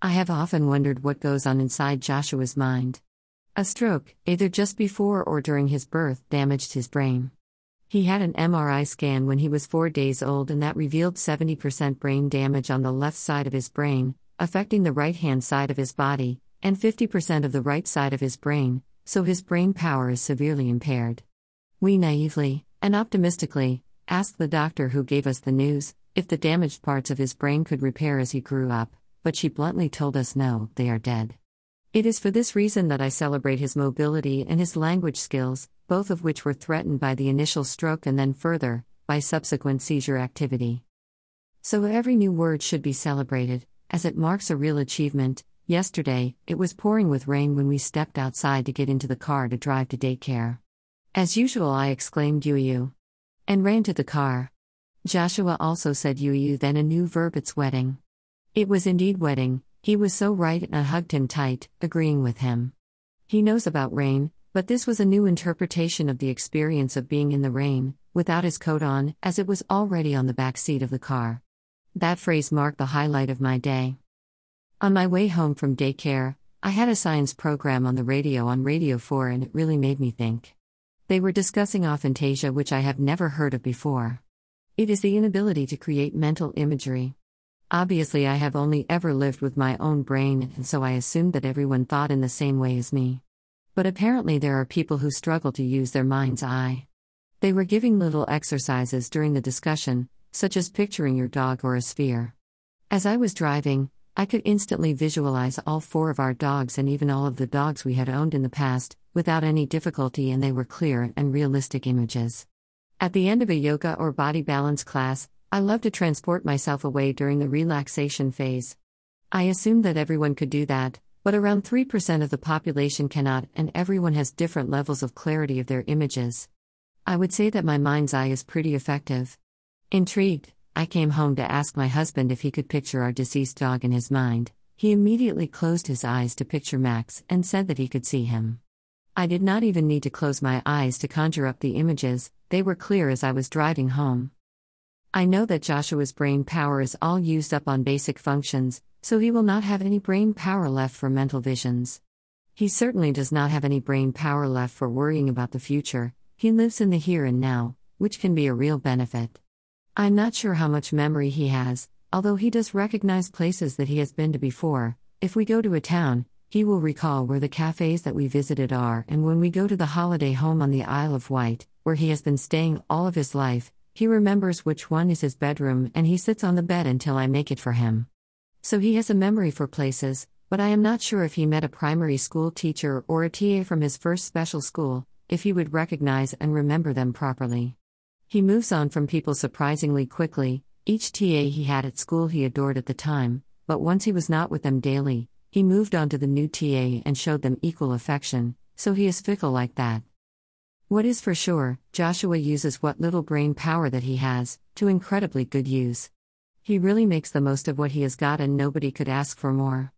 I have often wondered what goes on inside Joshua's mind. A stroke, either just before or during his birth, damaged his brain. He had an MRI scan when he was four days old, and that revealed 70% brain damage on the left side of his brain, affecting the right hand side of his body, and 50% of the right side of his brain, so his brain power is severely impaired. We naively, and optimistically, asked the doctor who gave us the news if the damaged parts of his brain could repair as he grew up, but she bluntly told us no, they are dead. It is for this reason that I celebrate his mobility and his language skills, both of which were threatened by the initial stroke and then further, by subsequent seizure activity. So every new word should be celebrated, as it marks a real achievement. Yesterday, it was pouring with rain when we stepped outside to get into the car to drive to daycare. As usual, I exclaimed Yuyu. And ran to the car. Joshua also said Yuyu, then a new verb, it's wedding. It was indeed wedding, he was so right and I hugged him tight, agreeing with him. He knows about rain, but this was a new interpretation of the experience of being in the rain, without his coat on, as it was already on the back seat of the car. That phrase marked the highlight of my day. On my way home from daycare, I had a science program on the radio on Radio 4 and it really made me think. They were discussing aphantasia, which I have never heard of before. It is the inability to create mental imagery. Obviously, I have only ever lived with my own brain, and so I assumed that everyone thought in the same way as me. But apparently, there are people who struggle to use their mind's eye. They were giving little exercises during the discussion, such as picturing your dog or a sphere. As I was driving, I could instantly visualize all four of our dogs and even all of the dogs we had owned in the past, without any difficulty, and they were clear and realistic images. At the end of a yoga or body balance class, I love to transport myself away during the relaxation phase. I assume that everyone could do that, but around 3% of the population cannot, and everyone has different levels of clarity of their images. I would say that my mind's eye is pretty effective. Intrigued, I came home to ask my husband if he could picture our deceased dog in his mind. He immediately closed his eyes to picture Max and said that he could see him. I did not even need to close my eyes to conjure up the images, they were clear as I was driving home. I know that Joshua's brain power is all used up on basic functions, so he will not have any brain power left for mental visions. He certainly does not have any brain power left for worrying about the future, he lives in the here and now, which can be a real benefit. I'm not sure how much memory he has, although he does recognize places that he has been to before. If we go to a town, he will recall where the cafes that we visited are, and when we go to the holiday home on the Isle of Wight, where he has been staying all of his life, he remembers which one is his bedroom and he sits on the bed until I make it for him. So he has a memory for places, but I am not sure if he met a primary school teacher or a TA from his first special school, if he would recognize and remember them properly. He moves on from people surprisingly quickly, each TA he had at school he adored at the time, but once he was not with them daily, he moved on to the new TA and showed them equal affection, so he is fickle like that. What is for sure, Joshua uses what little brain power that he has, to incredibly good use. He really makes the most of what he has got, and nobody could ask for more.